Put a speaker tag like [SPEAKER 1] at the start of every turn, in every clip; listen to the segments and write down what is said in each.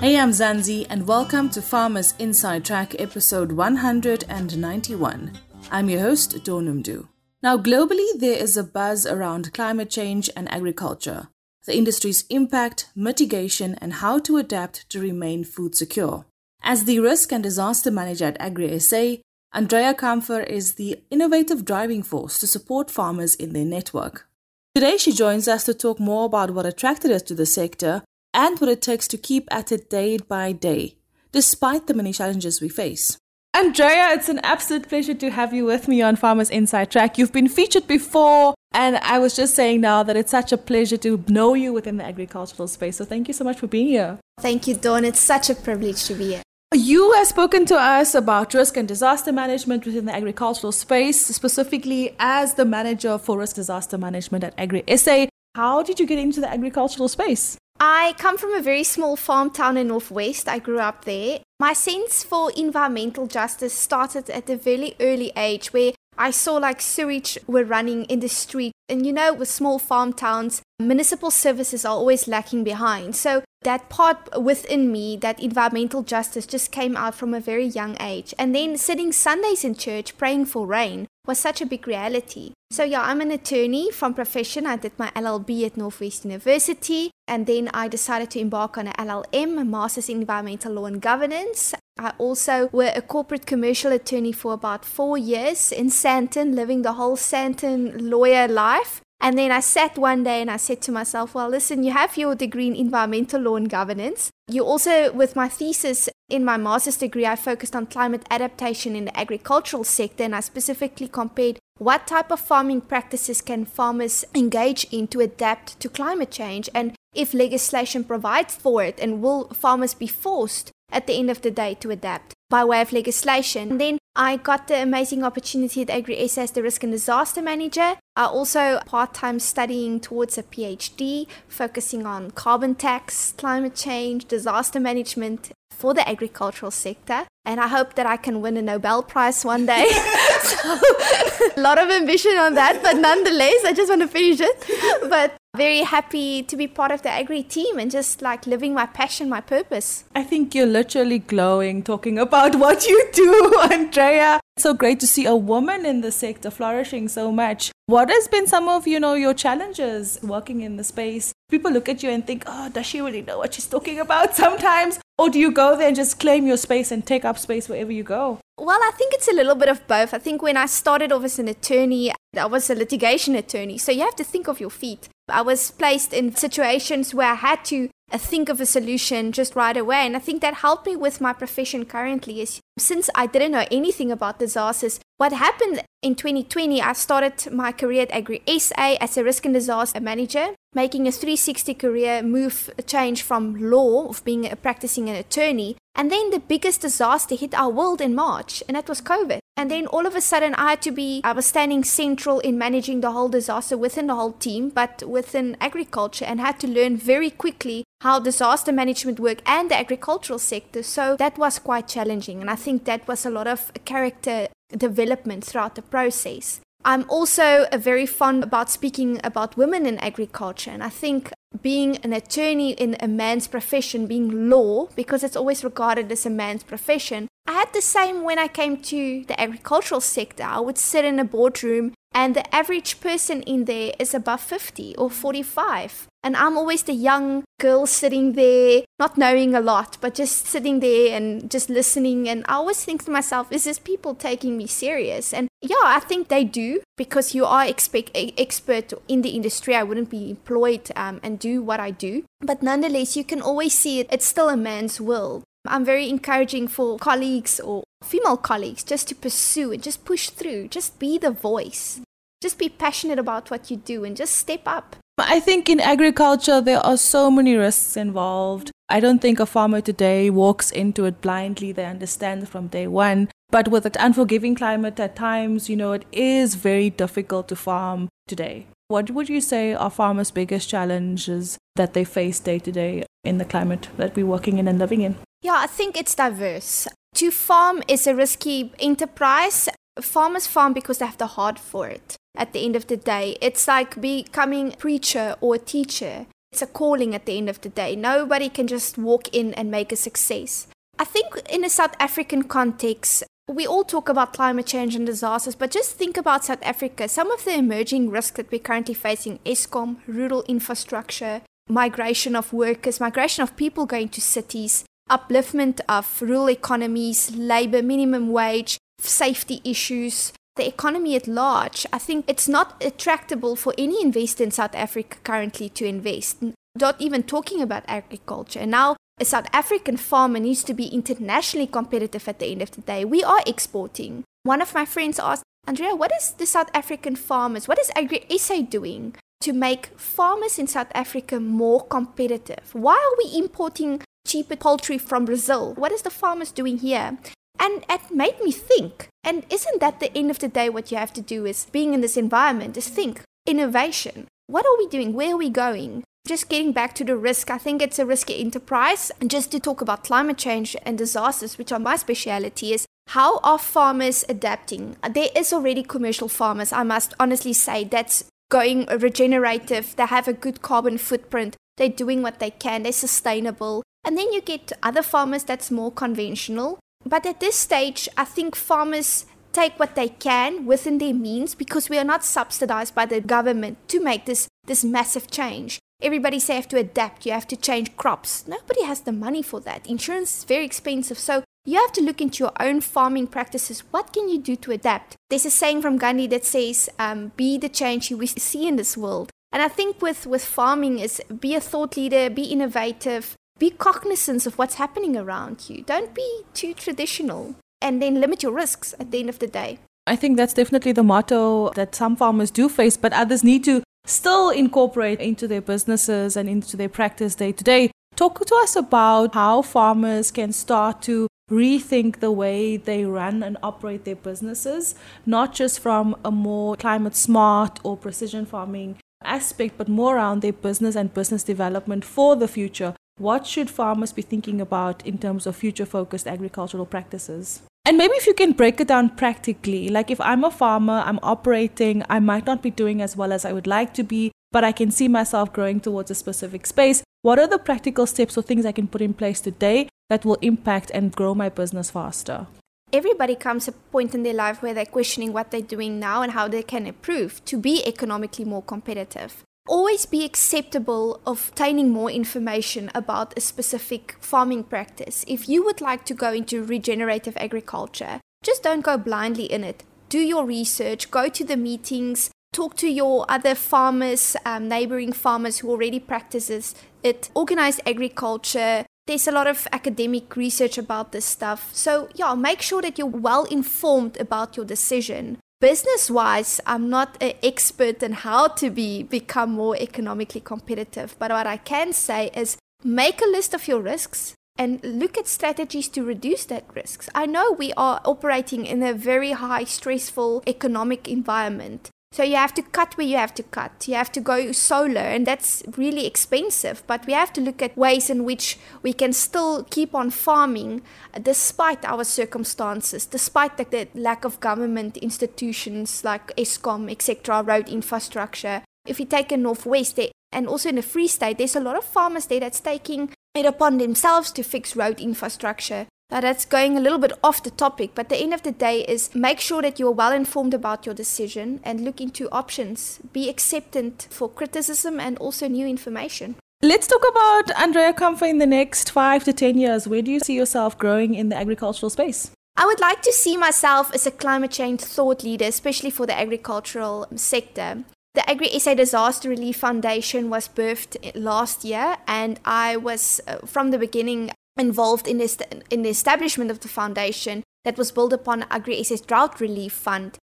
[SPEAKER 1] Hey, I'm Zanzi, and welcome to Farmers Inside Track episode 191. I'm your host, Dawn Noemdoe. Now, globally, there is a buzz around climate change and agriculture, the industry's impact, mitigation, and how to adapt to remain food secure. As the risk and disaster manager at AgriSA, Andrea Campher is the innovative driving force to support farmers in their network. Today, she joins us to talk more about what attracted us to the sector and what it takes to keep at it day by day, despite the many challenges we face. Andrea, it's an absolute pleasure to have you with me on Farmers Inside Track. You've been featured before, and I was just saying now that it's such a pleasure to know you within the agricultural space. So thank you so much for being here.
[SPEAKER 2] Thank you, Dawn. It's such a privilege to be here.
[SPEAKER 1] You have spoken to us about risk and disaster management within the agricultural space, specifically as the manager for risk disaster management at Agri SA. How did you get into the agricultural space?
[SPEAKER 2] I come from a very small farm town in Northwest. I grew up there. My sense for environmental justice started at a very early age where I saw like sewage were running in the street. And you know, with small farm towns, municipal services are always lacking behind. So that part within me, that environmental justice, just came out from a very young age. And then sitting Sundays in church praying for rain was such a big reality. So, yeah, I'm an attorney from profession. I did my LLB at Northwest University, and then I decided to embark on an LLM, a Master's in Environmental Law and Governance. I also were a corporate commercial attorney for about four years in Sandton, living the whole Sandton lawyer life. And then I sat one day and I said to myself, well, listen, you have your degree in environmental law and governance. You also, with my thesis in my master's degree, I focused on climate adaptation in the agricultural sector and I specifically compared what type of farming practices can farmers engage in to adapt to climate change and if legislation provides for it and will farmers be forced at the end of the day to adapt by way of legislation. And then I got the amazing opportunity at AgriSA as the risk and disaster manager. I also part-time studying towards a PhD, focusing on carbon tax, climate change, disaster management for the agricultural sector. And I hope that I can win a Nobel Prize one day. so, a lot of ambition on that, but nonetheless, I just want to finish it. But very happy to be part of the agri team and just like living my passion, my purpose.
[SPEAKER 1] I think you're literally glowing talking about what you do, Andrea. It's so great to see a woman in the sector flourishing so much. What has been some of, you know, your challenges working in the space? People look at you and think, oh, does she really know what she's talking about sometimes? Or do you go there and just claim your space and take up space wherever you go?
[SPEAKER 2] Well, I think it's a little bit of both. I think when I started off as an attorney, I was a litigation attorney. So you have to think of your feet. I was placed in situations where I had to uh, think of a solution just right away. And I think that helped me with my profession currently is since I didn't know anything about disasters, what happened in 2020, I started my career at Agri SA as a risk and disaster manager, making a 360 career move change from law of being a practicing an attorney. And then the biggest disaster hit our world in March, and that was COVID. And then all of a sudden, I had to be, I was standing central in managing the whole disaster within the whole team, but within agriculture, and had to learn very quickly how disaster management work and the agricultural sector. So that was quite challenging. And I think that was a lot of character development throughout the process. I'm also very fond about speaking about women in agriculture, and I think being an attorney in a man's profession, being law, because it's always regarded as a man's profession, I had the same when I came to the agricultural sector. I would sit in a boardroom and the average person in there is above 50 or 45. And I'm always the young girl sitting there, not knowing a lot, but just sitting there and just listening. And I always think to myself, is this people taking me serious? And yeah, I think they do because you are expect, expert in the industry. I wouldn't be employed um, and do what I do. But nonetheless, you can always see it. It's still a man's world. I'm very encouraging for colleagues or female colleagues just to pursue and just push through, just be the voice, just be passionate about what you do and just step up.
[SPEAKER 1] I think in agriculture, there are so many risks involved. I don't think a farmer today walks into it blindly. They understand from day one. But with the unforgiving climate at times, you know, it is very difficult to farm today. What would you say are farmers' biggest challenges that they face day to day in the climate that we're working in and living in?
[SPEAKER 2] Yeah, I think it's diverse. To farm is a risky enterprise. Farmers farm because they have the heart for it. At the end of the day, it's like becoming a preacher or a teacher. It's a calling at the end of the day. Nobody can just walk in and make a success. I think in a South African context, we all talk about climate change and disasters, but just think about South Africa. Some of the emerging risks that we're currently facing Eskom, rural infrastructure, migration of workers, migration of people going to cities, upliftment of rural economies, labor minimum wage, safety issues, the economy at large. I think it's not attractable for any investor in South Africa currently to invest, not even talking about agriculture. And now a South African farmer needs to be internationally competitive at the end of the day. We are exporting. One of my friends asked, Andrea, what is the South African farmers, what is Agri SA doing to make farmers in South Africa more competitive? Why are we importing cheaper poultry from Brazil? What is the farmers doing here? And it made me think. And isn't that the end of the day what you have to do is being in this environment is think innovation. What are we doing? Where are we going? Just getting back to the risk, I think it's a risky enterprise. And just to talk about climate change and disasters, which are my speciality, is how are farmers adapting? There is already commercial farmers, I must honestly say, that's going regenerative. They have a good carbon footprint. They're doing what they can. They're sustainable. And then you get other farmers that's more conventional. But at this stage, I think farmers take what they can within their means because we are not subsidized by the government to make this, this massive change. Everybody say you have to adapt, you have to change crops. Nobody has the money for that. Insurance is very expensive. So you have to look into your own farming practices. What can you do to adapt? There's a saying from Gandhi that says, um, be the change you wish to see in this world. And I think with, with farming is be a thought leader, be innovative, be cognizant of what's happening around you. Don't be too traditional and then limit your risks at the end of the day.
[SPEAKER 1] I think that's definitely the motto that some farmers do face, but others need to still incorporate into their businesses and into their practice day to day. Talk to us about how farmers can start to rethink the way they run and operate their businesses, not just from a more climate smart or precision farming aspect, but more around their business and business development for the future. What should farmers be thinking about in terms of future focused agricultural practices? And maybe if you can break it down practically, like if I'm a farmer, I'm operating, I might not be doing as well as I would like to be, but I can see myself growing towards a specific space. What are the practical steps or things I can put in place today that will impact and grow my business faster?
[SPEAKER 2] Everybody comes a point in their life where they're questioning what they're doing now and how they can improve to be economically more competitive always be acceptable of obtaining more information about a specific farming practice. If you would like to go into regenerative agriculture, just don't go blindly in it. Do your research, go to the meetings, talk to your other farmers, um, neighboring farmers who already practices it. Organized agriculture. There's a lot of academic research about this stuff. So, yeah, make sure that you're well informed about your decision business wise i'm not an expert in how to be become more economically competitive but what i can say is make a list of your risks and look at strategies to reduce that risks i know we are operating in a very high stressful economic environment so you have to cut where you have to cut. You have to go solar, and that's really expensive. But we have to look at ways in which we can still keep on farming despite our circumstances, despite the, the lack of government institutions like Eskom, etc., road infrastructure. If you take a northwest there, and also in the Free State, there's a lot of farmers there that's taking it upon themselves to fix road infrastructure. Now that's going a little bit off the topic, but the end of the day is make sure that you're well informed about your decision and look into options. Be acceptant for criticism and also new information.
[SPEAKER 1] Let's talk about Andrea Campher in the next five to 10 years. Where do you see yourself growing in the agricultural space?
[SPEAKER 2] I would like to see myself as a climate change thought leader, especially for the agricultural sector. The Agri SA Disaster Relief Foundation was birthed last year, and I was, uh, from the beginning, involved in, this, in the establishment of the foundation that was built upon Agri SA's Drought Relief Fund.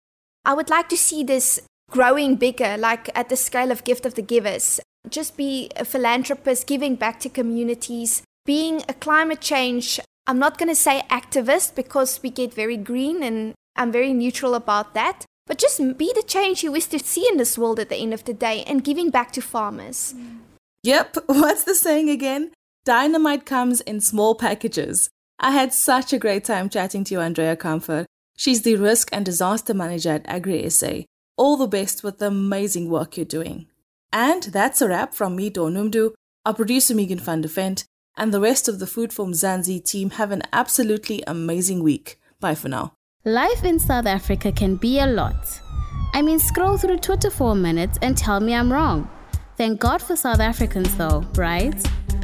[SPEAKER 2] I would like to see this growing bigger, like at the scale of Gift of the Givers. Just be a philanthropist, giving back to communities, being a climate change, I'm not going to say activist because we get very green and I'm very neutral about that. But just be the change you wish to see in this world at the end of the day and giving back to farmers.
[SPEAKER 1] Yep. What's the saying again? Dynamite comes in small packages. I had such a great time chatting to you, Andrea Campher. She's the risk and disaster manager at Agri SA. All the best with the amazing work you're doing. And that's a wrap from me, Dawn Noemdoe, our producer Megan van de Vent, and the rest of the Food for Mzansi team. Have an absolutely amazing week. Bye for now.
[SPEAKER 3] Life in South Africa can be a lot. I mean, scroll through Twitter for a minute and tell me I'm wrong. Thank God for South Africans, though, right?